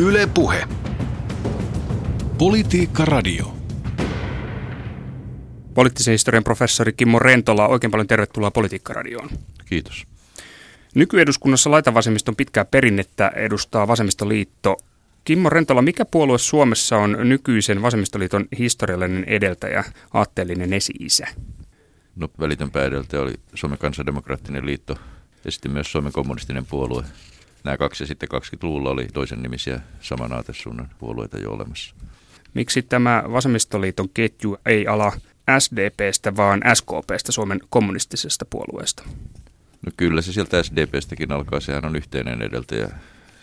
Yle Puhe. Politiikka Radio. Poliittisen historian professori Kimmo Rentola, oikein paljon tervetuloa Politiikka-radioon. Kiitos. Nykyeduskunnassa laitavasemmiston pitkää perinnettä edustaa Vasemmistoliitto. Kimmo Rentola, mikä puolue Suomessa on nykyisen Vasemmistoliiton historiallinen edeltäjä, aatteellinen esi-isä? No välitön pääedeltäjä oli Suomen kansandemokraattinen liitto ja sitten myös Suomen kommunistinen puolue. Nämä kaksi ja sitten 20-luvulla oli toisen nimisiä saman aatesuunnan puolueita jo olemassa. Miksi tämä Vasemmistoliiton ketju ei ala SDPstä, vaan SKPstä, Suomen kommunistisesta puolueesta? No kyllä se sieltä SDPstäkin alkaa. Sehän on yhteinen edeltäjä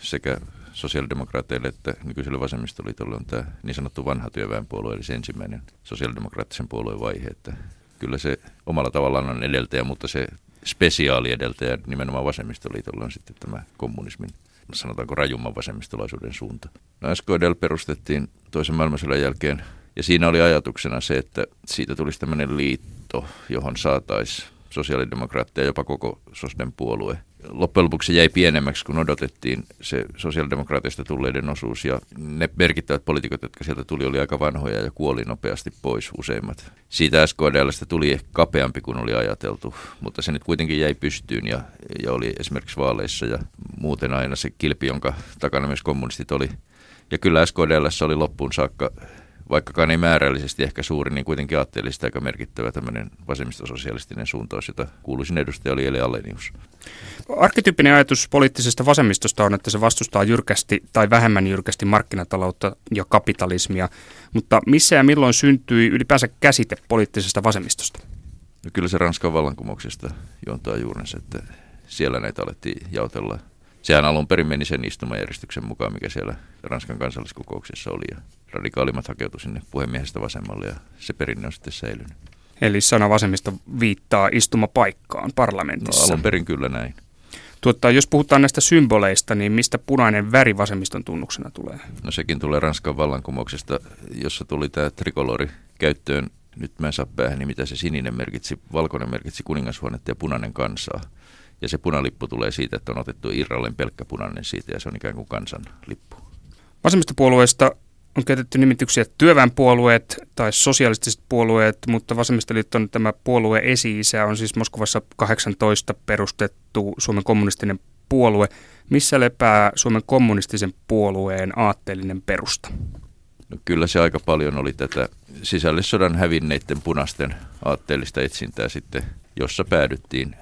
sekä sosiaalidemokraateille että nykyiselle vasemmistoliitolle on tämä niin sanottu vanha työväenpuolue, eli se ensimmäinen sosiaalidemokraattisen puolueen vaihe. Että kyllä se omalla tavallaan on edeltäjä, mutta se spesiaali edeltäjä nimenomaan vasemmistoliitolla on sitten tämä kommunismin, sanotaanko rajumman vasemmistolaisuuden suunta. No SKDL perustettiin toisen maailmansodan jälkeen ja siinä oli ajatuksena se, että siitä tulisi tämmöinen liitto, johon saataisiin sosiaalidemokraatteja, jopa koko SOSDEN puolue. Loppujen lopuksi jäi pienemmäksi, kun odotettiin se sosiaalidemokraatista tulleiden osuus. Ja ne merkittävät poliitikot, jotka sieltä tuli, oli aika vanhoja ja kuoli nopeasti pois useimmat. Siitä SKDLstä tuli ehkä kapeampi kuin oli ajateltu, mutta se nyt kuitenkin jäi pystyyn ja, ja oli esimerkiksi vaaleissa ja muuten aina se kilpi, jonka takana myös kommunistit oli. Ja kyllä SKDLssä oli loppuun saakka vaikkakaan ei määrällisesti ehkä suuri, niin kuitenkin aatteellista aika merkittävä tämmöinen vasemmistososialistinen suuntaus, jota kuuluisin edustaja oli Ele Alenius. Arkkityyppinen ajatus poliittisesta vasemmistosta on, että se vastustaa jyrkästi tai vähemmän jyrkästi markkinataloutta ja kapitalismia, mutta missä ja milloin syntyi ylipäänsä käsite poliittisesta vasemmistosta? No kyllä se Ranskan vallankumouksesta juontaa juurensa, että siellä näitä alettiin jaotella sehän alun perin meni sen istumajärjestyksen mukaan, mikä siellä Ranskan kansalliskokouksessa oli. Ja radikaalimmat hakeutui sinne puhemiehestä vasemmalle ja se perinne on sitten säilynyt. Eli sana vasemmista viittaa istumapaikkaan parlamentissa. No alun perin kyllä näin. Tuota, jos puhutaan näistä symboleista, niin mistä punainen väri vasemmiston tunnuksena tulee? No sekin tulee Ranskan vallankumouksesta, jossa tuli tämä trikolori käyttöön. Nyt mä en saa päähän, niin mitä se sininen merkitsi. Valkoinen merkitsi kuningashuonetta ja punainen kansaa. Ja se punalippu tulee siitä, että on otettu irralleen pelkkä punainen siitä ja se on ikään kuin kansanlippu. Vasemmistopuolueesta on käytetty nimityksiä työväenpuolueet tai sosialistiset puolueet, mutta vasemmistoliiton tämä puolue esi-isä on siis Moskovassa 18 perustettu Suomen kommunistinen puolue. Missä lepää Suomen kommunistisen puolueen aatteellinen perusta? No kyllä se aika paljon oli tätä sisällissodan hävinneiden punaisten aatteellista etsintää sitten, jossa päädyttiin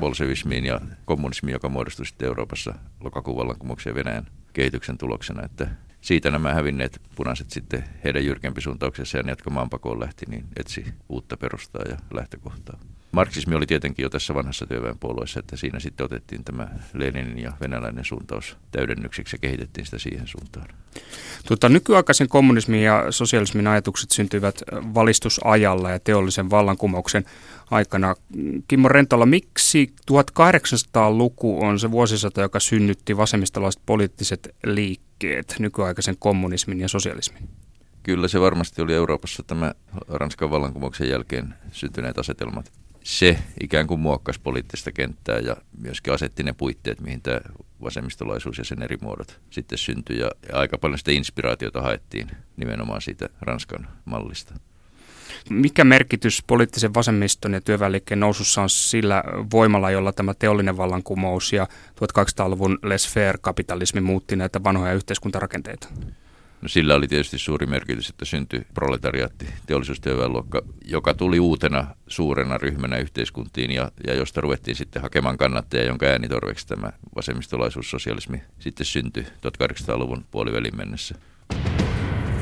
bolsevismiin ja kommunismiin, joka muodostui sitten Euroopassa lokakuun vallankumouksen ja Venäjän kehityksen tuloksena. Että siitä nämä hävinneet punaiset sitten heidän jyrkempi suuntauksessa ja ne, jotka maanpakoon lähti, niin etsi uutta perustaa ja lähtökohtaa. Marksismi oli tietenkin jo tässä vanhassa työväenpuolueessa, että siinä sitten otettiin tämä Leninin ja venäläinen suuntaus täydennykseksi ja kehitettiin sitä siihen suuntaan. Tuota, nykyaikaisen kommunismin ja sosialismin ajatukset syntyivät valistusajalla ja teollisen vallankumouksen aikana. Kimmo Rentola, miksi 1800-luku on se vuosisata, joka synnytti vasemmistolaiset poliittiset liikkeet nykyaikaisen kommunismin ja sosialismin? Kyllä se varmasti oli Euroopassa tämä Ranskan vallankumouksen jälkeen syntyneet asetelmat se ikään kuin muokkasi poliittista kenttää ja myöskin asetti ne puitteet, mihin tämä vasemmistolaisuus ja sen eri muodot sitten syntyi. Ja, ja aika paljon sitä inspiraatiota haettiin nimenomaan siitä Ranskan mallista. Mikä merkitys poliittisen vasemmiston ja työväenliikkeen nousussa on sillä voimalla, jolla tämä teollinen vallankumous ja 1800-luvun laissez-faire-kapitalismi muutti näitä vanhoja yhteiskuntarakenteita? No sillä oli tietysti suuri merkitys, että syntyi proletariaatti, teollisuustyöväenluokka, joka tuli uutena suurena ryhmänä yhteiskuntiin ja, ja josta ruvettiin sitten hakemaan kannattajia, jonka äänitorveksi tämä vasemmistolaisuussosialismi sitten syntyi 1800-luvun puolivälin mennessä.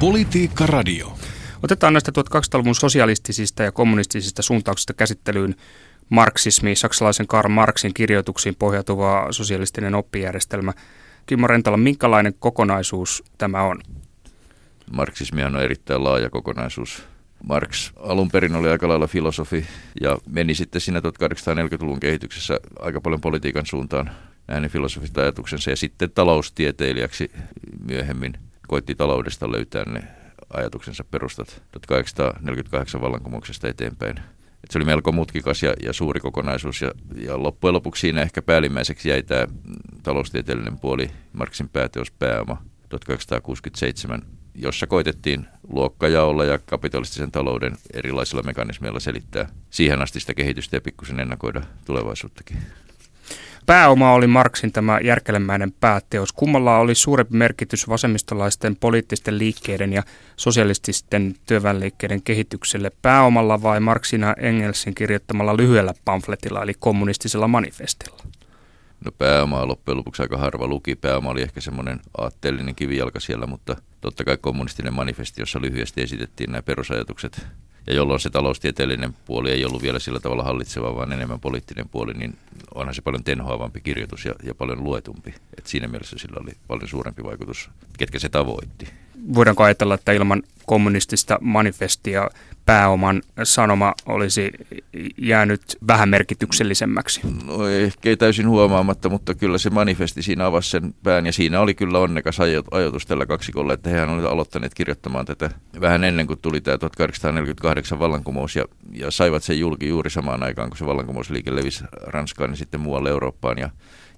Politiikka Radio. Otetaan näistä 1800-luvun sosialistisista ja kommunistisista suuntauksista käsittelyyn marksismi, saksalaisen Karl Marxin kirjoituksiin pohjautuva sosialistinen oppijärjestelmä. Kimmo Rentala, minkälainen kokonaisuus tämä on? Marksismi on erittäin laaja kokonaisuus. Marx alun perin oli aika lailla filosofi ja meni sitten siinä 1840-luvun kehityksessä aika paljon politiikan suuntaan näin filosofiset ajatuksensa ja sitten taloustieteilijäksi myöhemmin koitti taloudesta löytää ne ajatuksensa perustat 1848 vallankumouksesta eteenpäin. Et se oli melko mutkikas ja, ja suuri kokonaisuus ja, ja loppujen lopuksi siinä ehkä päällimmäiseksi jäi tämä taloustieteellinen puoli, Marksin pääteos pääoma, 1867, jossa koitettiin luokkajaolla ja kapitalistisen talouden erilaisilla mekanismeilla selittää siihen asti sitä kehitystä ja pikkusen ennakoida tulevaisuuttakin. Pääoma oli Marksin tämä järkelemäinen pääteos. Kummalla oli suurempi merkitys vasemmistolaisten poliittisten liikkeiden ja sosialististen työväenliikkeiden kehitykselle pääomalla vai Marksin Engelsin kirjoittamalla lyhyellä pamfletilla eli kommunistisella manifestilla? No pääomaa loppujen lopuksi aika harva luki. Pääoma oli ehkä semmoinen aatteellinen kivijalka siellä, mutta totta kai kommunistinen manifesti, jossa lyhyesti esitettiin nämä perusajatukset ja jolloin se taloustieteellinen puoli ei ollut vielä sillä tavalla hallitseva, vaan enemmän poliittinen puoli, niin onhan se paljon tenhoavampi kirjoitus ja, ja paljon luetumpi. Et siinä mielessä sillä oli paljon suurempi vaikutus, ketkä se tavoitti. Voidaanko ajatella, että ilman kommunistista manifestia pääoman sanoma olisi jäänyt vähän merkityksellisemmäksi? No ehkä ei täysin huomaamatta, mutta kyllä se manifesti siinä avasi sen pään ja siinä oli kyllä onnekas ajatus tällä kaksikolla, että hehän olivat aloittaneet kirjoittamaan tätä vähän ennen kuin tuli tämä 1848 vallankumous ja, ja saivat sen julki juuri samaan aikaan, kun se vallankumousliike levisi Ranskaan ja sitten muualle Eurooppaan ja,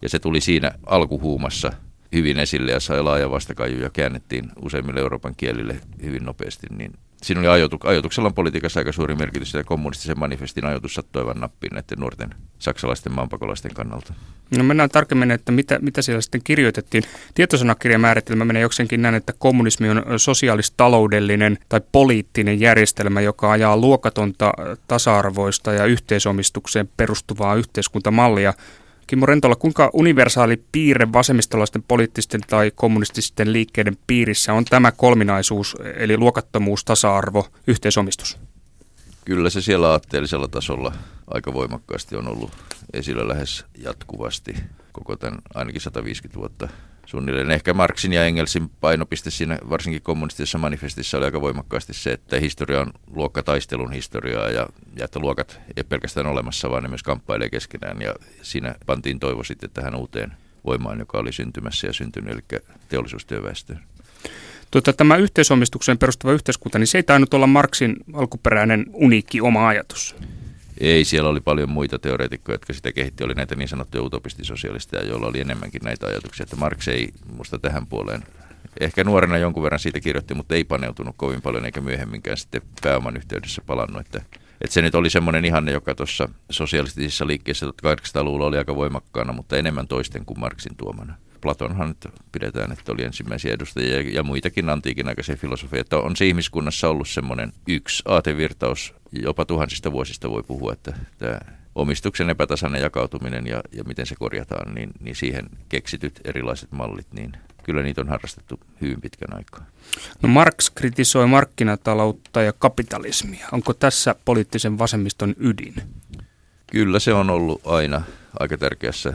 ja se tuli siinä alkuhuumassa hyvin esille ja sai laaja vastakaiju ja käännettiin useimmille Euroopan kielille hyvin nopeasti, niin siinä oli ajoitu, ajoituksella politiikassa aika suuri merkitys ja kommunistisen manifestin ajoitus sattui aivan nappiin näiden nuorten saksalaisten maanpakolaisten kannalta. No mennään tarkemmin, että mitä, mitä siellä sitten kirjoitettiin. Tietosanakirjan määritelmä menee jokseenkin näin, että kommunismi on sosiaalistaloudellinen tai poliittinen järjestelmä, joka ajaa luokatonta tasa-arvoista ja yhteisomistukseen perustuvaa yhteiskuntamallia – Kimmo Rentola, kuinka universaali piirre vasemmistolaisten poliittisten tai kommunististen liikkeiden piirissä on tämä kolminaisuus, eli luokattomuus, tasa-arvo, yhteisomistus? Kyllä se siellä aatteellisella tasolla aika voimakkaasti on ollut esillä lähes jatkuvasti koko tämän ainakin 150 vuotta suunnilleen. Ehkä Marxin ja Engelsin painopiste siinä varsinkin kommunistisessa manifestissa oli aika voimakkaasti se, että historia on luokkataistelun historiaa ja, ja että luokat ei pelkästään olemassa, vaan ne myös kamppailee keskenään. Ja siinä pantiin toivo sitten tähän uuteen voimaan, joka oli syntymässä ja syntynyt, eli teollisuustyöväestöön. Tuota, tämä yhteisomistukseen perustuva yhteiskunta, niin se ei tainnut olla Marxin alkuperäinen uniikki oma ajatus. Ei, siellä oli paljon muita teoreetikkoja, jotka sitä kehitti. Oli näitä niin sanottuja utopistisosialisteja, joilla oli enemmänkin näitä ajatuksia. Että Marx ei musta tähän puoleen ehkä nuorena jonkun verran siitä kirjoitti, mutta ei paneutunut kovin paljon eikä myöhemminkään sitten pääoman yhteydessä palannut. Että, että se nyt oli semmoinen ihanne, joka tuossa sosialistisissa liikkeissä 1800-luvulla oli aika voimakkaana, mutta enemmän toisten kuin Marxin tuomana. Platonhan nyt pidetään, että oli ensimmäisiä edustajia ja, ja muitakin antiikin aikaisia filosofia, että on se ihmiskunnassa ollut semmoinen yksi aatevirtaus, jopa tuhansista vuosista voi puhua, että tämä omistuksen epätasainen jakautuminen ja, ja miten se korjataan, niin, niin siihen keksityt erilaiset mallit, niin kyllä niitä on harrastettu hyvin pitkän aikaa. No Marx kritisoi markkinataloutta ja kapitalismia. Onko tässä poliittisen vasemmiston ydin? Kyllä se on ollut aina aika tärkeässä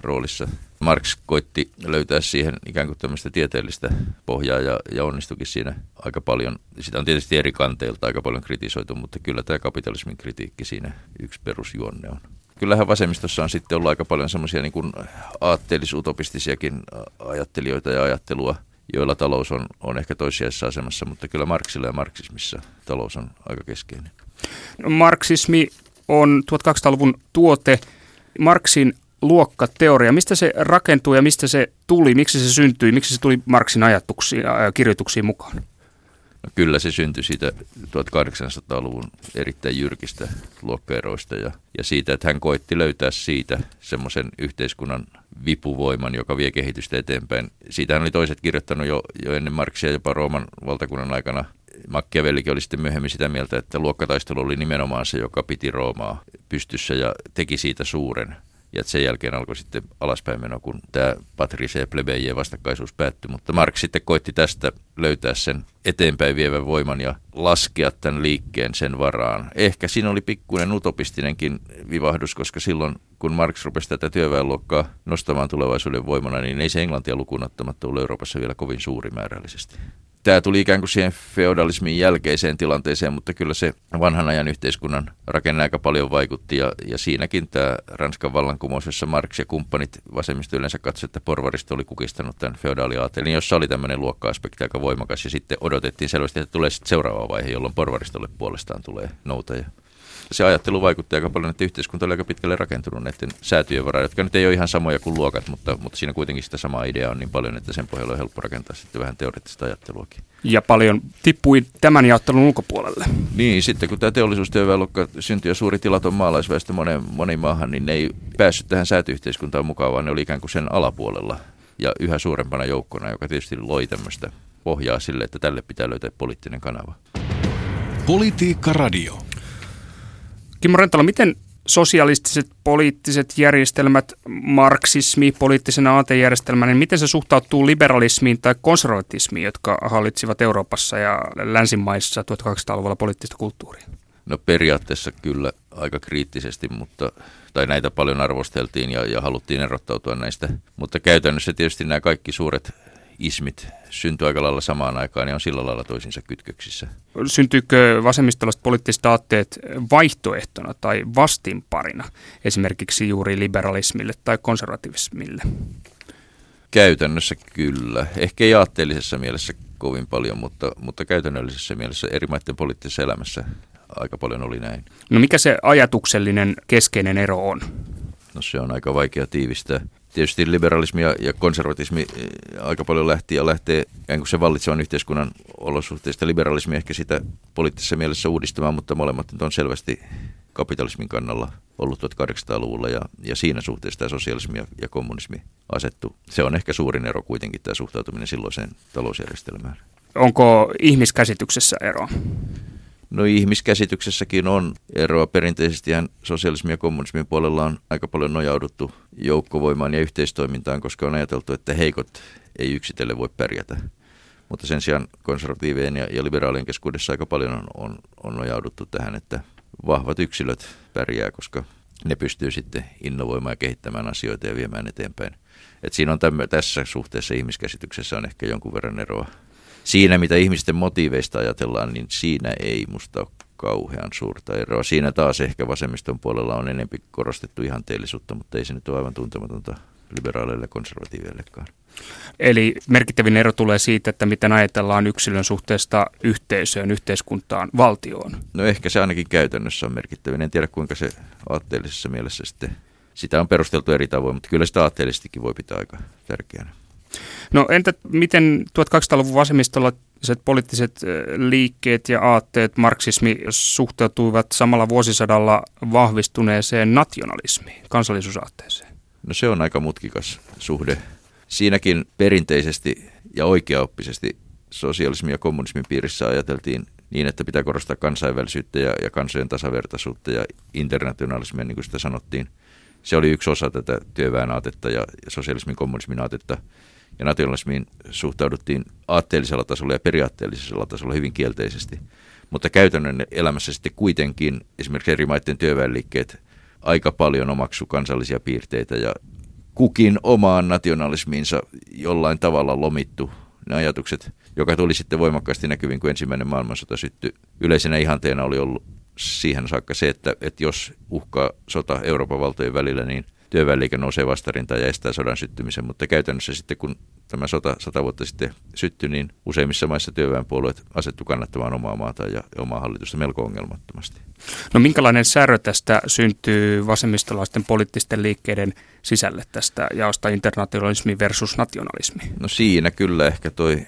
roolissa. Marx koitti löytää siihen ikään kuin tämmöistä tieteellistä pohjaa ja, ja onnistukin siinä aika paljon. Sitä on tietysti eri kanteilta aika paljon kritisoitu, mutta kyllä tämä kapitalismin kritiikki siinä yksi perusjuonne on. Kyllähän vasemmistossa on sitten ollut aika paljon semmoisia niin aatteellis-utopistisiakin ajattelijoita ja ajattelua, joilla talous on, on ehkä toissijaisessa asemassa, mutta kyllä Marksilla ja marksismissa talous on aika keskeinen. No, marksismi on 1200-luvun tuote. Marksin luokkateoria, mistä se rakentuu ja mistä se tuli, miksi se syntyi, miksi se tuli Marksin ajatuksiin ja kirjoituksiin mukaan? No kyllä se syntyi siitä 1800-luvun erittäin jyrkistä luokkaeroista ja, ja siitä, että hän koitti löytää siitä semmoisen yhteiskunnan vipuvoiman, joka vie kehitystä eteenpäin. Siitähän oli toiset kirjoittanut jo, jo ennen Marksia jopa Rooman valtakunnan aikana. Machiavellikin oli sitten myöhemmin sitä mieltä, että luokkataistelu oli nimenomaan se, joka piti Roomaa pystyssä ja teki siitä suuren. Ja sen jälkeen alkoi sitten alaspäin meno, kun tämä patrise ja plebejien vastakkaisuus päättyi. Mutta Marx sitten koitti tästä löytää sen eteenpäin vievän voiman ja laskea tämän liikkeen sen varaan. Ehkä siinä oli pikkuinen utopistinenkin vivahdus, koska silloin kun Marx rupesi tätä työväenluokkaa nostamaan tulevaisuuden voimana, niin ei se Englantia lukuun ottamatta ollut Euroopassa vielä kovin suuri määrällisesti tämä tuli ikään kuin siihen feodalismin jälkeiseen tilanteeseen, mutta kyllä se vanhan ajan yhteiskunnan rakenne aika paljon vaikutti ja, ja siinäkin tämä Ranskan vallankumous, jossa Marx ja kumppanit vasemmista yleensä katsoivat, että porvaristo oli kukistanut tämän feodaaliaatelin, jossa oli tämmöinen luokka-aspekti aika voimakas ja sitten odotettiin selvästi, että tulee sitten seuraava vaihe, jolloin porvaristolle puolestaan tulee noutaja. Se ajattelu vaikutti aika paljon, että yhteiskunta oli aika pitkälle rakentunut näiden säätyjen varaan, jotka nyt ei ole ihan samoja kuin luokat, mutta, mutta siinä kuitenkin sitä samaa ideaa on niin paljon, että sen pohjalla on helppo rakentaa sitten vähän teoreettista ajatteluakin. Ja paljon tippui tämän jaottelun ulkopuolelle. Niin, sitten kun tämä teollisuustyöväenluokka syntyi ja suuri tilaton maalaisväestö monen, moniin maahan, niin ne ei päässyt tähän säätyyhteiskuntaan mukaan, vaan ne oli ikään kuin sen alapuolella ja yhä suurempana joukkona, joka tietysti loi tämmöistä pohjaa sille, että tälle pitää löytää poliittinen kanava. Politiikka Radio. Kimmo Rentala, miten sosialistiset poliittiset järjestelmät, marksismi poliittisena aatejärjestelmänä, niin miten se suhtautuu liberalismiin tai konservatismiin, jotka hallitsivat Euroopassa ja länsimaissa 1800-luvulla poliittista kulttuuria? No periaatteessa kyllä aika kriittisesti, mutta, tai näitä paljon arvosteltiin ja, ja haluttiin erottautua näistä. Mutta käytännössä tietysti nämä kaikki suuret ismit syntyy aika lailla samaan aikaan ja on sillä lailla toisinsa kytköksissä. Syntyykö vasemmistolaiset poliittiset aatteet vaihtoehtona tai vastinparina esimerkiksi juuri liberalismille tai konservativismille? Käytännössä kyllä. Ehkä ei aatteellisessa mielessä kovin paljon, mutta, mutta käytännöllisessä mielessä eri maiden poliittisessa elämässä aika paljon oli näin. No mikä se ajatuksellinen keskeinen ero on? No se on aika vaikea tiivistää tietysti liberalismi ja, ja konservatismi eh, aika paljon lähti ja lähtee ikään kuin se vallitsevan yhteiskunnan olosuhteista. Liberalismi ehkä sitä poliittisessa mielessä uudistamaan, mutta molemmat on selvästi kapitalismin kannalla ollut 1800-luvulla ja, ja siinä suhteessa tämä sosialismi ja, ja kommunismi asettu. Se on ehkä suurin ero kuitenkin tämä suhtautuminen silloiseen talousjärjestelmään. Onko ihmiskäsityksessä ero? No ihmiskäsityksessäkin on eroa. Perinteisesti sosialismin ja kommunismin puolella on aika paljon nojauduttu joukkovoimaan ja yhteistoimintaan, koska on ajateltu, että heikot ei yksitellen voi pärjätä. Mutta sen sijaan konservatiivien ja, ja liberaalien keskuudessa aika paljon on, on, on nojauduttu tähän, että vahvat yksilöt pärjää, koska ne pystyy sitten innovoimaan ja kehittämään asioita ja viemään eteenpäin. Et siinä on tämmö, tässä suhteessa ihmiskäsityksessä on ehkä jonkun verran eroa siinä, mitä ihmisten motiiveista ajatellaan, niin siinä ei musta ole kauhean suurta eroa. Siinä taas ehkä vasemmiston puolella on enempi korostettu ihanteellisuutta, mutta ei se nyt ole aivan tuntematonta liberaaleille ja konservatiiveillekaan. Eli merkittävin ero tulee siitä, että miten ajatellaan yksilön suhteesta yhteisöön, yhteiskuntaan, valtioon. No ehkä se ainakin käytännössä on merkittävin. En tiedä kuinka se aatteellisessa mielessä sitten, sitä on perusteltu eri tavoin, mutta kyllä sitä aatteellisestikin voi pitää aika tärkeänä. No entä miten 1800-luvun vasemmistolaiset poliittiset liikkeet ja aatteet, marksismi suhtautuivat samalla vuosisadalla vahvistuneeseen nationalismiin, kansallisuusaatteeseen? No se on aika mutkikas suhde. Siinäkin perinteisesti ja oikeaoppisesti sosialismin ja kommunismin piirissä ajateltiin niin, että pitää korostaa kansainvälisyyttä ja, ja kansojen tasavertaisuutta ja internationalismia, niin kuin sitä sanottiin. Se oli yksi osa tätä työväen aatetta ja sosialismin kommunismin aatetta ja nationalismiin suhtauduttiin aatteellisella tasolla ja periaatteellisella tasolla hyvin kielteisesti. Mutta käytännön elämässä sitten kuitenkin esimerkiksi eri maiden työväenliikkeet aika paljon omaksu kansallisia piirteitä ja kukin omaan nationalismiinsa jollain tavalla lomittu ne ajatukset, joka tuli sitten voimakkaasti näkyviin, kun ensimmäinen maailmansota syttyi. Yleisenä ihanteena oli ollut siihen saakka se, että, että jos uhkaa sota Euroopan valtojen välillä, niin työväenliike nousee vastarintaan ja estää sodan syttymisen, mutta käytännössä sitten kun tämä sota sata vuotta sitten syttyi, niin useimmissa maissa työväenpuolueet asettu kannattamaan omaa maata ja omaa hallitusta melko ongelmattomasti. No minkälainen särö tästä syntyy vasemmistolaisten poliittisten liikkeiden sisälle tästä jaosta internationalismi versus nationalismi? No siinä kyllä ehkä toi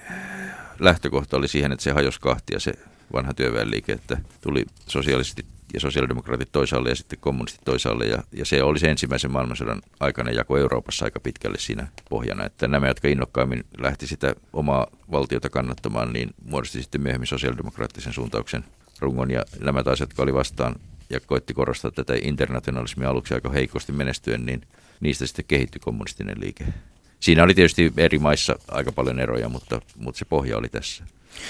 lähtökohta oli siihen, että se hajosi kahtia se vanha työväenliike, että tuli sosiaalisesti ja sosiaalidemokraatit toisaalle ja sitten kommunistit toisaalle. Ja, ja se oli se ensimmäisen maailmansodan aikainen jako Euroopassa aika pitkälle siinä pohjana. Että nämä, jotka innokkaimmin lähti sitä omaa valtiota kannattamaan, niin muodosti sitten myöhemmin sosiaalidemokraattisen suuntauksen rungon. Ja nämä taas, jotka oli vastaan ja koitti korostaa tätä internationalismia aluksi aika heikosti menestyen, niin niistä sitten kehittyi kommunistinen liike. Siinä oli tietysti eri maissa aika paljon eroja, mutta, mutta se pohja oli tässä.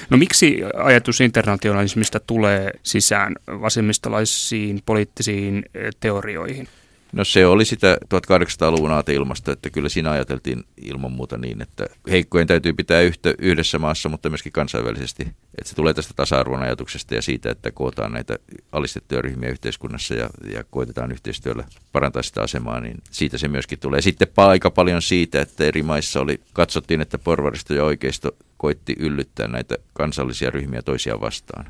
No miksi ajatus internationalismista tulee sisään vasemmistolaisiin poliittisiin eh, teorioihin? No se oli sitä 1800-luvun aateilmasta, että kyllä siinä ajateltiin ilman muuta niin, että heikkojen täytyy pitää yhtä, yhdessä maassa, mutta myöskin kansainvälisesti. Että se tulee tästä tasa-arvon ajatuksesta ja siitä, että kootaan näitä alistettuja ryhmiä yhteiskunnassa ja, ja koitetaan yhteistyöllä parantaa sitä asemaa, niin siitä se myöskin tulee. Sitten aika paljon siitä, että eri maissa oli, katsottiin, että porvaristo ja oikeisto koitti yllyttää näitä kansallisia ryhmiä toisiaan vastaan.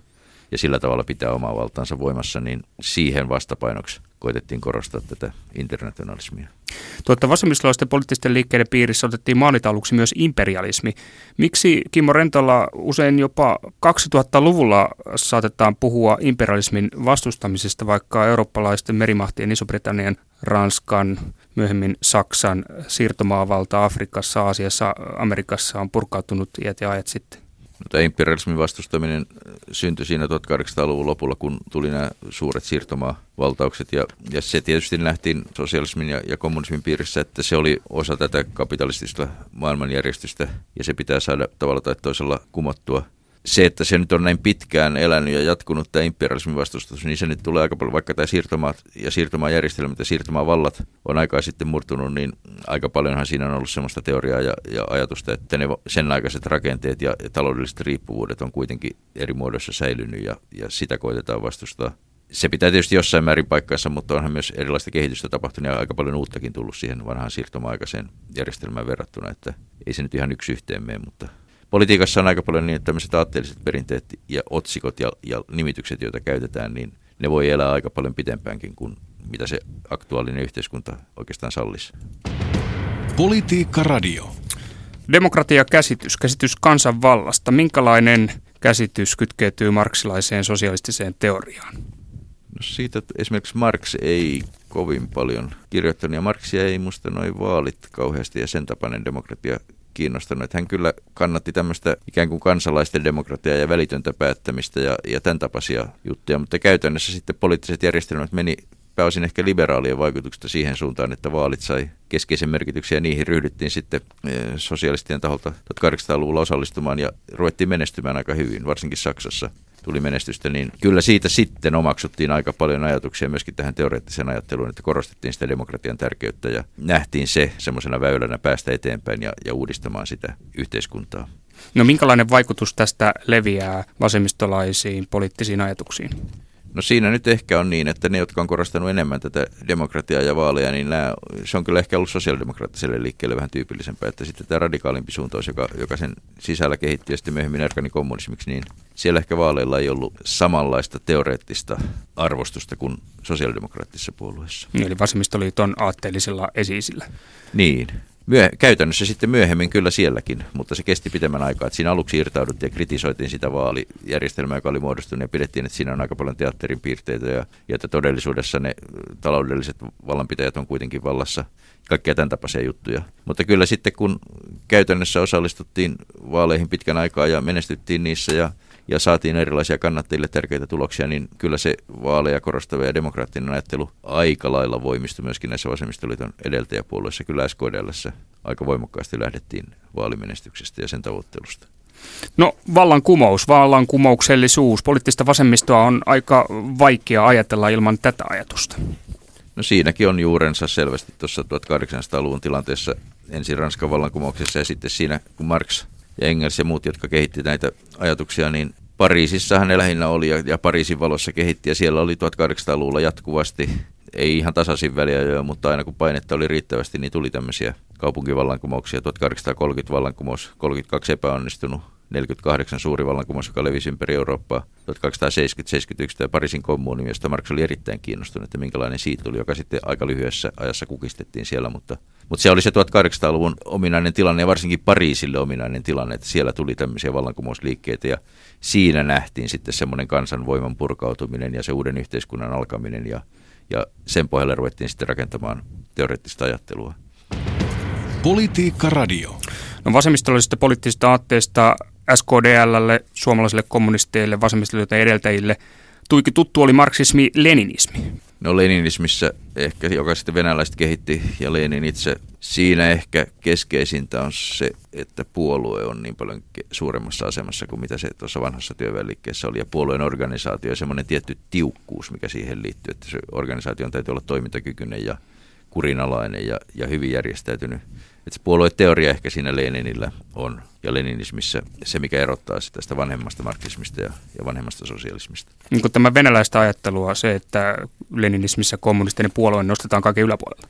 ja sillä tavalla pitää omaa valtaansa voimassa, niin siihen vastapainoksi koitettiin korostaa tätä internationalismia. Tuota vasemmistolaisten poliittisten liikkeiden piirissä otettiin maalitauluksi myös imperialismi. Miksi Kimmo Rentola usein jopa 2000-luvulla saatetaan puhua imperialismin vastustamisesta, vaikka eurooppalaisten merimahtien Iso-Britannian, Ranskan, myöhemmin Saksan siirtomaavalta Afrikassa, Aasiassa, Amerikassa on purkautunut iät ja ajat sitten? Tämä imperialismin vastustaminen syntyi siinä 1800-luvun lopulla, kun tuli nämä suuret siirtomaavaltaukset. Ja, ja se tietysti nähtiin sosialismin ja, ja kommunismin piirissä, että se oli osa tätä kapitalistista maailmanjärjestystä ja se pitää saada tavalla tai toisella kumottua se, että se nyt on näin pitkään elänyt ja jatkunut tämä imperialismin vastustus, niin se nyt tulee aika paljon, vaikka tämä siirtomaat ja siirtomaajärjestelmät ja siirtomaavallat on aikaa sitten murtunut, niin aika paljonhan siinä on ollut sellaista teoriaa ja, ja ajatusta, että ne sen aikaiset rakenteet ja, ja taloudelliset riippuvuudet on kuitenkin eri muodoissa säilynyt ja, ja sitä koitetaan vastustaa. Se pitää tietysti jossain määrin paikkaansa, mutta onhan myös erilaista kehitystä tapahtunut ja aika paljon uuttakin tullut siihen vanhaan siirtoma-aikaiseen järjestelmään verrattuna, että ei se nyt ihan yksi yhteen mene, mutta politiikassa on aika paljon niin, että tämmöiset aatteelliset perinteet ja otsikot ja, ja nimitykset, joita käytetään, niin ne voi elää aika paljon pitempäänkin kuin mitä se aktuaalinen yhteiskunta oikeastaan sallisi. Politiikka Radio. Demokratia-käsitys, käsitys kansanvallasta. Minkälainen käsitys kytkeytyy marksilaiseen sosialistiseen teoriaan? No siitä että esimerkiksi Marx ei kovin paljon kirjoittanut, ja Marxia ei musta noin vaalit kauheasti, ja sen tapainen demokratia kiinnostanut. Että hän kyllä kannatti tämmöistä ikään kuin kansalaisten demokratiaa ja välitöntä päättämistä ja, ja tämän tapaisia juttuja, mutta käytännössä sitten poliittiset järjestelmät meni pääosin ehkä liberaalien vaikutuksesta siihen suuntaan, että vaalit sai keskeisen merkityksen ja niihin ryhdyttiin sitten eh, sosialistien taholta 1800-luvulla osallistumaan ja ruvettiin menestymään aika hyvin, varsinkin Saksassa tuli menestystä, niin kyllä siitä sitten omaksuttiin aika paljon ajatuksia myöskin tähän teoreettiseen ajatteluun, että korostettiin sitä demokratian tärkeyttä ja nähtiin se semmoisena väylänä päästä eteenpäin ja, ja uudistamaan sitä yhteiskuntaa. No minkälainen vaikutus tästä leviää vasemmistolaisiin poliittisiin ajatuksiin? No siinä nyt ehkä on niin, että ne, jotka on korostanut enemmän tätä demokratiaa ja vaaleja, niin nämä, se on kyllä ehkä ollut sosiaalidemokraattiselle liikkeelle vähän tyypillisempää, että sitten tämä radikaalimpi suuntaus, joka, joka sen sisällä kehitti ja sitten myöhemmin erkani kommunismiksi, niin siellä ehkä vaaleilla ei ollut samanlaista teoreettista arvostusta kuin sosiaalidemokraattisessa puolueessa. Eli vasemmistoliiton aatteellisella esiisillä. Niin, Myö, käytännössä sitten myöhemmin kyllä sielläkin, mutta se kesti pitemmän aikaa. Että siinä aluksi irtauduttiin ja kritisoitiin sitä vaalijärjestelmää, joka oli muodostunut ja pidettiin, että siinä on aika paljon teatterin piirteitä ja, ja että todellisuudessa ne taloudelliset vallanpitäjät on kuitenkin vallassa. Kaikkia tämän tapaisia juttuja. Mutta kyllä sitten kun käytännössä osallistuttiin vaaleihin pitkän aikaa ja menestyttiin niissä ja ja saatiin erilaisia kannattajille tärkeitä tuloksia, niin kyllä se vaaleja korostava ja demokraattinen ajattelu aika lailla voimistui myöskin näissä vasemmistoliiton edeltäjäpuolueissa. Kyllä SKDLssä aika voimakkaasti lähdettiin vaalimenestyksestä ja sen tavoittelusta. No vallankumous, vallankumouksellisuus, poliittista vasemmistoa on aika vaikea ajatella ilman tätä ajatusta. No siinäkin on juurensa selvästi tuossa 1800-luvun tilanteessa ensin Ranskan vallankumouksessa ja sitten siinä, kun Marx ja Engels ja muut, jotka kehitti näitä ajatuksia, niin Pariisissahan ne lähinnä oli ja, ja Pariisin valossa kehitti ja siellä oli 1800-luvulla jatkuvasti, ei ihan tasaisin väliä jo, mutta aina kun painetta oli riittävästi, niin tuli tämmöisiä kaupunkivallankumouksia. 1830 vallankumous, 32 epäonnistunut, 48 suuri vallankumous, joka levisi ympäri Eurooppaa, 1270-71 ja Pariisin kommuuni, josta Marx oli erittäin kiinnostunut, että minkälainen siitä tuli, joka sitten aika lyhyessä ajassa kukistettiin siellä, mutta, mutta se oli se 1800-luvun ominainen tilanne ja varsinkin Pariisille ominainen tilanne, että siellä tuli tämmöisiä vallankumousliikkeitä ja siinä nähtiin sitten semmoinen kansanvoiman purkautuminen ja se uuden yhteiskunnan alkaminen ja, ja sen pohjalle ruvettiin sitten rakentamaan teoreettista ajattelua. Politiikka Radio. No vasemmistollisista poliittisista aatteista SKDLlle, suomalaisille kommunisteille, vasemmistoliiton edeltäjille tuiki tuttu oli marksismi-leninismi. No leninismissä ehkä, joka sitten venäläiset kehitti ja Lenin itse, siinä ehkä keskeisintä on se, että puolue on niin paljon suuremmassa asemassa kuin mitä se tuossa vanhassa työväenliikkeessä oli. Ja puolueen organisaatio ja semmoinen tietty tiukkuus, mikä siihen liittyy, että se organisaation täytyy olla toimintakykyinen ja kurinalainen ja, ja hyvin järjestäytynyt. Että se puolueteoria ehkä siinä Leninillä on ja leninismissä se, mikä erottaa sitä tästä vanhemmasta marksismista ja, ja vanhemmasta sosialismista. Niin kuin tämä venäläistä ajattelua, se, että leninismissä kommunistinen puolue nostetaan kaiken yläpuolella.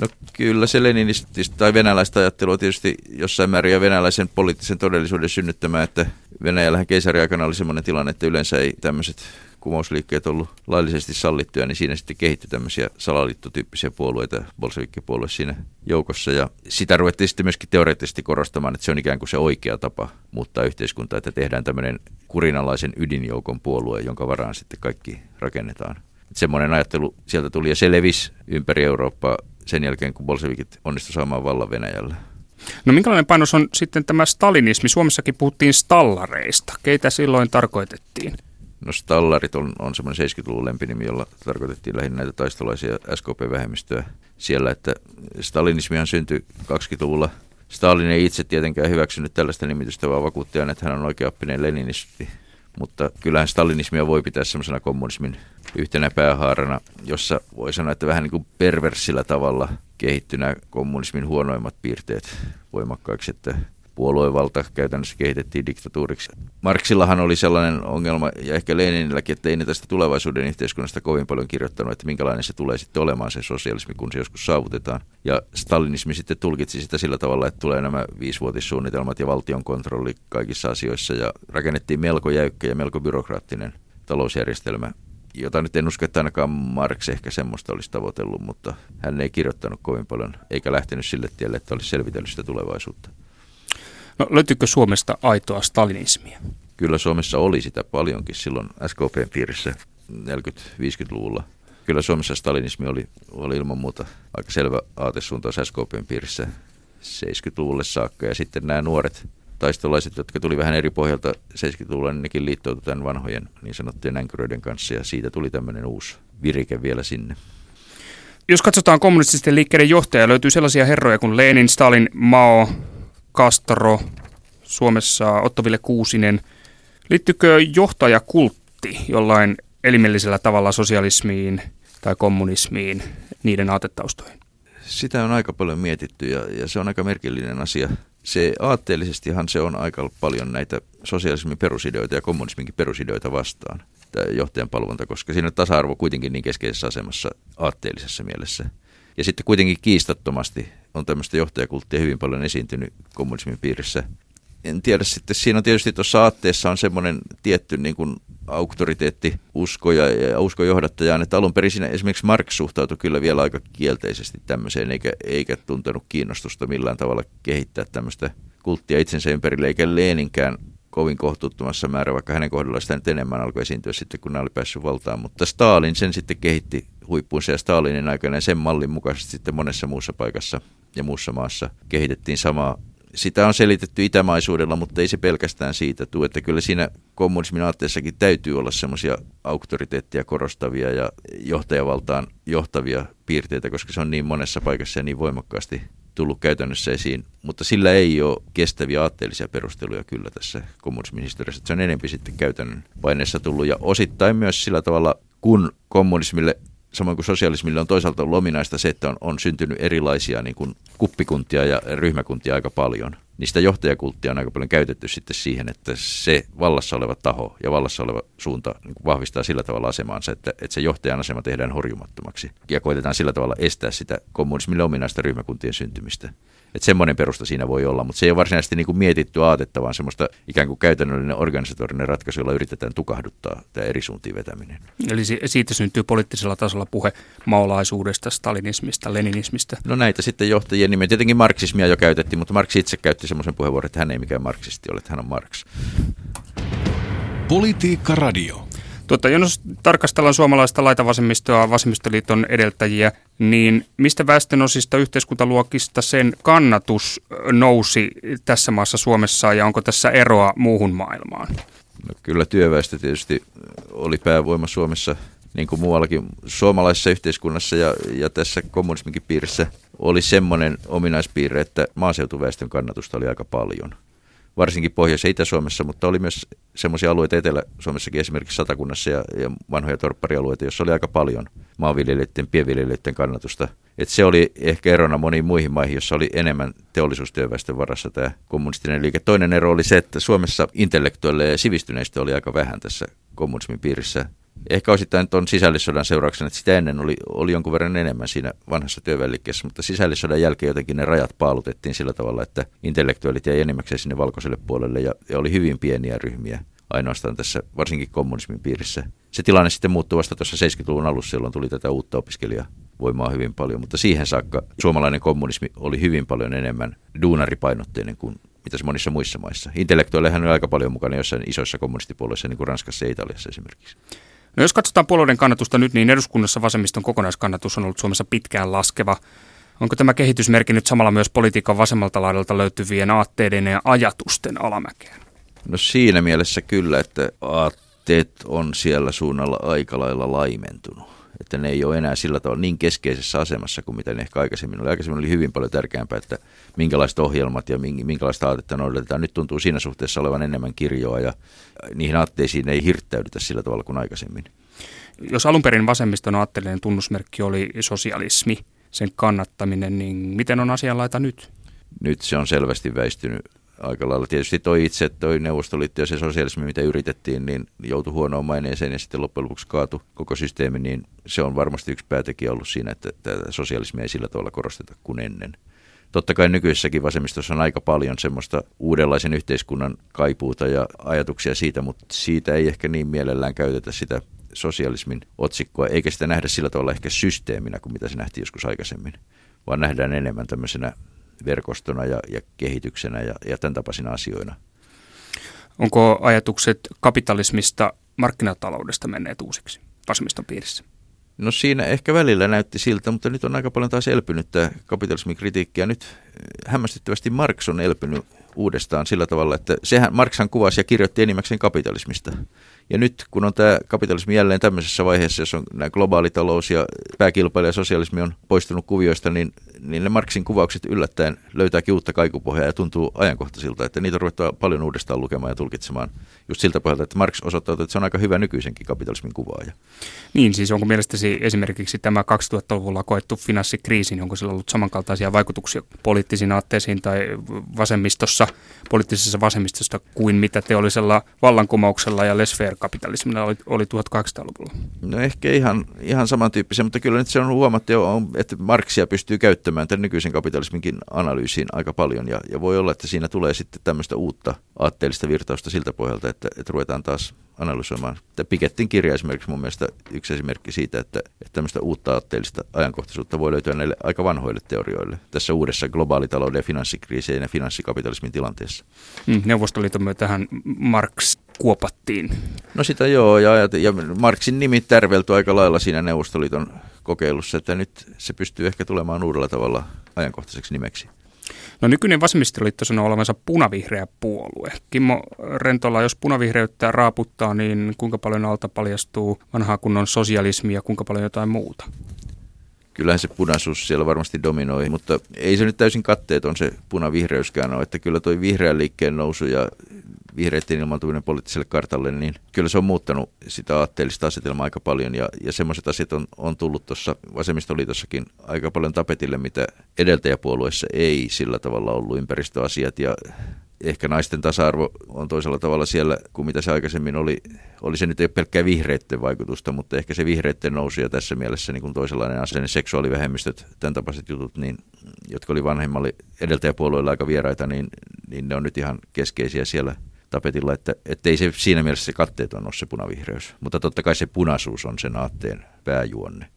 No kyllä se leninististä tai venäläistä ajattelua tietysti jossain määrin ja venäläisen poliittisen todellisuuden synnyttämä, että Venäjällähän keisariaikana oli sellainen tilanne, että yleensä ei tämmöiset kumousliikkeet ollut laillisesti sallittuja, niin siinä sitten kehittyi tämmöisiä salaliittotyyppisiä puolueita, bolsevikkipuolue siinä joukossa. Ja sitä ruvettiin sitten myöskin teoreettisesti korostamaan, että se on ikään kuin se oikea tapa muuttaa yhteiskuntaa, että tehdään tämmöinen kurinalaisen ydinjoukon puolue, jonka varaan sitten kaikki rakennetaan. Että semmoinen ajattelu sieltä tuli ja se levisi ympäri Eurooppaa sen jälkeen, kun bolsevikit onnistuivat saamaan vallan Venäjällä. No minkälainen painos on sitten tämä stalinismi? Suomessakin puhuttiin stallareista. Keitä silloin tarkoitettiin? No stallarit on, on semmoinen 70-luvun lempinimi, jolla tarkoitettiin lähinnä näitä taistolaisia SKP-vähemmistöä siellä, että stalinismihan syntyi 20-luvulla. Stalin ei itse tietenkään hyväksynyt tällaista nimitystä, vaan vakuutti aina, että hän on oikeaoppinen leninisti. Mutta kyllähän stalinismia voi pitää semmoisena kommunismin yhtenä päähaarana, jossa voi sanoa, että vähän niin kuin perversillä tavalla kehittynä kommunismin huonoimmat piirteet voimakkaiksi, että puoluevalta käytännössä kehitettiin diktatuuriksi. Marksillahan oli sellainen ongelma, ja ehkä Leninilläkin, että ei ne tästä tulevaisuuden yhteiskunnasta kovin paljon kirjoittanut, että minkälainen se tulee sitten olemaan se sosialismi, kun se joskus saavutetaan. Ja stalinismi sitten tulkitsi sitä sillä tavalla, että tulee nämä viisivuotissuunnitelmat ja valtion kontrolli kaikissa asioissa, ja rakennettiin melko jäykkä ja melko byrokraattinen talousjärjestelmä, jota nyt en usko, että ainakaan Marx ehkä semmoista olisi tavoitellut, mutta hän ei kirjoittanut kovin paljon, eikä lähtenyt sille tielle, että olisi selvitellyt sitä tulevaisuutta. No, löytyykö Suomesta aitoa stalinismia? Kyllä Suomessa oli sitä paljonkin silloin SKPn piirissä 40-50-luvulla. Kyllä Suomessa stalinismi oli, oli ilman muuta aika selvä aatesuuntaus SKPn piirissä 70-luvulle saakka. Ja sitten nämä nuoret taistolaiset, jotka tuli vähän eri pohjalta 70-luvulla, niin nekin liittoutuivat tämän vanhojen niin sanottujen änkyröiden kanssa. Ja siitä tuli tämmöinen uusi virike vielä sinne. Jos katsotaan kommunististen liikkeiden johtajia, löytyy sellaisia herroja kuin Lenin, Stalin, Mao, Castro, Suomessa Ottoville Kuusinen. Liittyykö johtajakultti jollain elimellisellä tavalla sosialismiin tai kommunismiin, niiden aatetaustoihin? Sitä on aika paljon mietitty ja, ja se on aika merkillinen asia. Se aatteellisestihan se on aika paljon näitä sosialismin perusideoita ja kommunisminkin perusideoita vastaan, tämä johtajan palvonta, koska siinä on tasa-arvo kuitenkin niin keskeisessä asemassa aatteellisessa mielessä. Ja sitten kuitenkin kiistattomasti on tämmöistä johtajakulttia hyvin paljon esiintynyt kommunismin piirissä. En tiedä sitten, siinä on tietysti tuossa aatteessa on semmoinen tietty niin kuin auktoriteetti usko ja, ja usko johdattajaan, että alun perin siinä esimerkiksi Marx suhtautui kyllä vielä aika kielteisesti tämmöiseen, eikä, eikä tuntenut kiinnostusta millään tavalla kehittää tämmöistä kulttia itsensä ympärille, eikä Leninkään kovin kohtuuttomassa määrä, vaikka hänen kohdallaan sitä nyt enemmän alkoi esiintyä sitten, kun nämä oli päässyt valtaan. Mutta Stalin sen sitten kehitti huippuunsa ja Stalinin aikana ja sen mallin mukaisesti sitten monessa muussa paikassa ja muussa maassa kehitettiin samaa. Sitä on selitetty itämaisuudella, mutta ei se pelkästään siitä tule, että kyllä siinä kommunismin aatteessakin täytyy olla semmoisia auktoriteettia korostavia ja johtajavaltaan johtavia piirteitä, koska se on niin monessa paikassa ja niin voimakkaasti tullut käytännössä esiin, mutta sillä ei ole kestäviä aatteellisia perusteluja kyllä tässä kommunismin historiassa. Se on enemmän sitten käytännön paineessa tullut ja osittain myös sillä tavalla, kun kommunismille samoin kuin sosialismille on toisaalta ollut ominaista se, että on, on syntynyt erilaisia niin kuin kuppikuntia ja ryhmäkuntia aika paljon. Niin sitä johtajakulttia on aika paljon käytetty sitten siihen, että se vallassa oleva taho ja vallassa oleva suunta niin kuin vahvistaa sillä tavalla asemaansa, että, että se johtajan asema tehdään horjumattomaksi. Ja koitetaan sillä tavalla estää sitä kommunismille ominaista ryhmäkuntien syntymistä. Että semmoinen perusta siinä voi olla, mutta se ei ole varsinaisesti niin kuin mietitty aatetta, vaan semmoista ikään kuin käytännöllinen organisatorinen ratkaisu, jolla yritetään tukahduttaa tämä eri suuntiin vetäminen. Eli siitä syntyy poliittisella tasolla puhe maolaisuudesta, stalinismista, leninismistä. No näitä sitten johtajien nimen. Tietenkin marksismia jo käytettiin, mutta Marx itse käytti semmoisen puheenvuoron, että hän ei mikään marksisti ole, että hän on Marx. Politiikka Radio. Tuota, jos tarkastellaan suomalaista laitavasemmistoa, vasemmistoliiton edeltäjiä, niin mistä väestönosista yhteiskuntaluokista sen kannatus nousi tässä maassa Suomessa ja onko tässä eroa muuhun maailmaan? No, kyllä työväestö tietysti oli päävoima Suomessa niin kuin muuallakin suomalaisessa yhteiskunnassa ja, ja tässä kommunisminkin piirissä oli semmoinen ominaispiirre, että maaseutuväestön kannatusta oli aika paljon varsinkin Pohjois- ja Itä-Suomessa, mutta oli myös semmoisia alueita Etelä-Suomessakin, esimerkiksi Satakunnassa ja, ja vanhoja torpparialueita, joissa oli aika paljon maanviljelijöiden, pienviljelijöiden kannatusta. Et se oli ehkä erona moniin muihin maihin, jossa oli enemmän teollisuustyöväestön varassa tämä kommunistinen liike. Toinen ero oli se, että Suomessa intellektuelle ja sivistyneistä oli aika vähän tässä kommunismin piirissä. Ehkä osittain tuon sisällissodan seurauksena, että sitä ennen oli, oli jonkun verran enemmän siinä vanhassa työväenliikkeessä, mutta sisällissodan jälkeen jotenkin ne rajat paalutettiin sillä tavalla, että intellektuaalit jäi enimmäkseen sinne valkoiselle puolelle ja, ja oli hyvin pieniä ryhmiä ainoastaan tässä varsinkin kommunismin piirissä. Se tilanne sitten muuttui vasta tuossa 70-luvun alussa, jolloin tuli tätä uutta opiskelijavoimaa hyvin paljon, mutta siihen saakka suomalainen kommunismi oli hyvin paljon enemmän duunaripainotteinen kuin mitä se monissa muissa maissa. Intellektuaalehan on aika paljon mukana jossain isoissa kommunistipuolueissa, niin kuin Ranskassa ja Italiassa esimerkiksi. No jos katsotaan puolueiden kannatusta nyt, niin eduskunnassa vasemmiston kokonaiskannatus on ollut Suomessa pitkään laskeva. Onko tämä kehitys merkinnyt samalla myös politiikan vasemmalta laidalta löytyvien aatteiden ja ajatusten alamäkeen? No siinä mielessä kyllä, että aatteet on siellä suunnalla aika lailla laimentunut että ne ei ole enää sillä tavalla niin keskeisessä asemassa kuin mitä ne ehkä aikaisemmin oli. Aikaisemmin oli hyvin paljon tärkeämpää, että minkälaiset ohjelmat ja minkälaista aatetta noudatetaan. Nyt tuntuu siinä suhteessa olevan enemmän kirjoa ja niihin aatteisiin ei hirttäydytä sillä tavalla kuin aikaisemmin. Jos alun perin vasemmiston aatteellinen tunnusmerkki oli sosialismi, sen kannattaminen, niin miten on asianlaita nyt? Nyt se on selvästi väistynyt aika lailla. Tietysti toi itse, toi Neuvostoliitto ja se sosialismi, mitä yritettiin, niin joutui huonoon maineeseen ja sitten loppujen lopuksi kaatu koko systeemi, niin se on varmasti yksi päätekijä ollut siinä, että tätä sosialismia ei sillä tavalla korosteta kuin ennen. Totta kai nykyisessäkin vasemmistossa on aika paljon semmoista uudenlaisen yhteiskunnan kaipuuta ja ajatuksia siitä, mutta siitä ei ehkä niin mielellään käytetä sitä sosialismin otsikkoa, eikä sitä nähdä sillä tavalla ehkä systeeminä kuin mitä se nähtiin joskus aikaisemmin, vaan nähdään enemmän tämmöisenä verkostona ja, ja kehityksenä ja, ja tämän tapaisina asioina. Onko ajatukset kapitalismista markkinataloudesta menneet uusiksi vasemmiston piirissä? No siinä ehkä välillä näytti siltä, mutta nyt on aika paljon taas elpynyt tämä kapitalismin kritiikki. Ja nyt hämmästyttävästi Marx on elpynyt uudestaan sillä tavalla, että sehän Marxhan kuvasi ja kirjoitti enimmäkseen kapitalismista. Ja nyt kun on tämä kapitalismi jälleen tämmöisessä vaiheessa, jossa on nämä globaalitalous ja pääkilpailija sosialismi on poistunut kuvioista, niin, niin ne Marksin kuvaukset yllättäen löytääkin uutta kaikupohjaa ja tuntuu ajankohtaisilta, että niitä ruvettu paljon uudestaan lukemaan ja tulkitsemaan just siltä pohjalta, että Marx osoittaa, että se on aika hyvä nykyisenkin kapitalismin kuvaaja. Niin, siis onko mielestäsi esimerkiksi tämä 2000-luvulla koettu finanssikriisi, niin onko sillä ollut samankaltaisia vaikutuksia poliittisiin aatteisiin tai vasemmistossa, poliittisessa vasemmistossa kuin mitä teollisella vallankumouksella ja laissez kapitalismilla oli, oli 1800-luvulla? No ehkä ihan, ihan samantyyppisiä, mutta kyllä nyt se on huomattu, että Marksia pystyy käyttämään tämän nykyisen kapitalisminkin analyysiin aika paljon ja, ja voi olla, että siinä tulee sitten tämmöistä uutta aatteellista virtausta siltä pohjalta, että, että ruvetaan taas analysoimaan. Pikettin kirja esimerkiksi mun mielestä yksi esimerkki siitä, että, että tämmöistä uutta aatteellista ajankohtaisuutta voi löytyä näille aika vanhoille teorioille tässä uudessa globaalitalouden ja finanssikriisien ja finanssikapitalismin tilanteessa. Mm, Neuvostoliiton myötähän Marx kuopattiin. No sitä joo, ja, ja Marxin nimi tärveltyi aika lailla siinä Neuvostoliiton kokeilussa, että nyt se pystyy ehkä tulemaan uudella tavalla ajankohtaiseksi nimeksi. No nykyinen vasemmistoliitto sanoo olevansa punavihreä puolue. Kimmo Rentola, jos punavihreyttä raaputtaa, niin kuinka paljon alta paljastuu vanhaa kunnon sosialismia ja kuinka paljon jotain muuta? Kyllähän se punaisuus siellä varmasti dominoi, mutta ei se nyt täysin katteeton se punavihreyskään ole, että kyllä toi vihreän liikkeen nousu ja vihreiden ilmaantuminen poliittiselle kartalle, niin kyllä se on muuttanut sitä aatteellista asetelmaa aika paljon. Ja, ja semmoiset asiat on, on tullut tuossa vasemmistoliitossakin aika paljon tapetille, mitä edeltäjäpuolueessa ei sillä tavalla ollut ympäristöasiat ja ehkä naisten tasa-arvo on toisella tavalla siellä kuin mitä se aikaisemmin oli. Oli se nyt ei ole pelkkää vihreitten vaikutusta, mutta ehkä se vihreitten nousu ja tässä mielessä niin kuin toisenlainen asenne, seksuaalivähemmistöt, tämän tapaiset jutut, niin, jotka oli vanhemmalle edeltäjäpuolueilla aika vieraita, niin, niin ne on nyt ihan keskeisiä siellä tapetilla, että, ei se siinä mielessä se katteet on ole se punavihreys. Mutta totta kai se punaisuus on sen aatteen pääjuonne.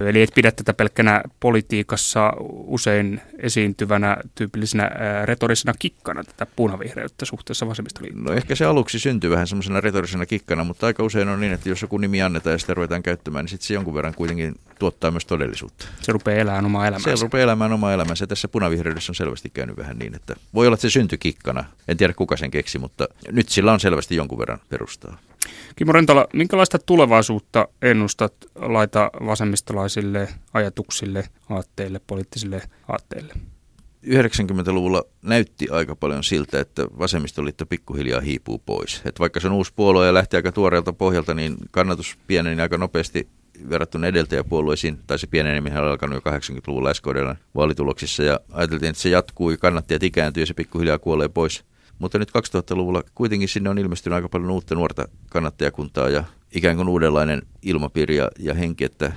Eli et pidä tätä pelkkänä politiikassa usein esiintyvänä tyypillisenä retorisena kikkana tätä punavihreyttä suhteessa vasemmistoliittoon? No ehkä se aluksi syntyy vähän semmoisena retorisena kikkana, mutta aika usein on niin, että jos joku nimi annetaan ja sitä ruvetaan käyttämään, niin sitten se jonkun verran kuitenkin tuottaa myös todellisuutta. Se rupeaa elämään omaa elämäänsä. Se rupeaa elämään omaa elämäänsä. Tässä punavihreydessä on selvästi käynyt vähän niin, että voi olla, että se syntyi kikkana. En tiedä kuka sen keksi, mutta nyt sillä on selvästi jonkun verran perustaa. Kimmo Rentola, minkälaista tulevaisuutta ennustat laita vasemmistolaisille ajatuksille, aatteille, poliittisille aatteille? 90-luvulla näytti aika paljon siltä, että vasemmistoliitto pikkuhiljaa hiipuu pois. Et vaikka se on uusi puolue ja lähti aika tuoreelta pohjalta, niin kannatus pieneni aika nopeasti verrattuna edeltäjäpuolueisiin, tai se pieneneminen on alkanut jo 80-luvulla SKDn vaalituloksissa, ja ajateltiin, että se jatkuu, kannattajat ikääntyy ja se pikkuhiljaa kuolee pois. Mutta nyt 2000-luvulla kuitenkin sinne on ilmestynyt aika paljon uutta nuorta kannattajakuntaa ja ikään kuin uudenlainen ilmapiiri ja, ja henki, että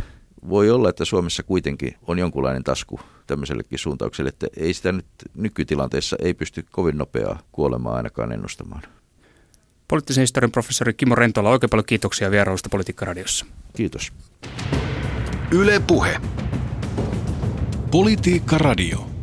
voi olla, että Suomessa kuitenkin on jonkunlainen tasku tämmöisellekin suuntaukselle, että ei sitä nyt nykytilanteessa ei pysty kovin nopeaa kuolemaa ainakaan ennustamaan. Poliittisen historian professori Kimmo Rentola, oikein paljon kiitoksia vierailusta Politiikka-radiossa. Kiitos. Yle Puhe. Politiikka Radio.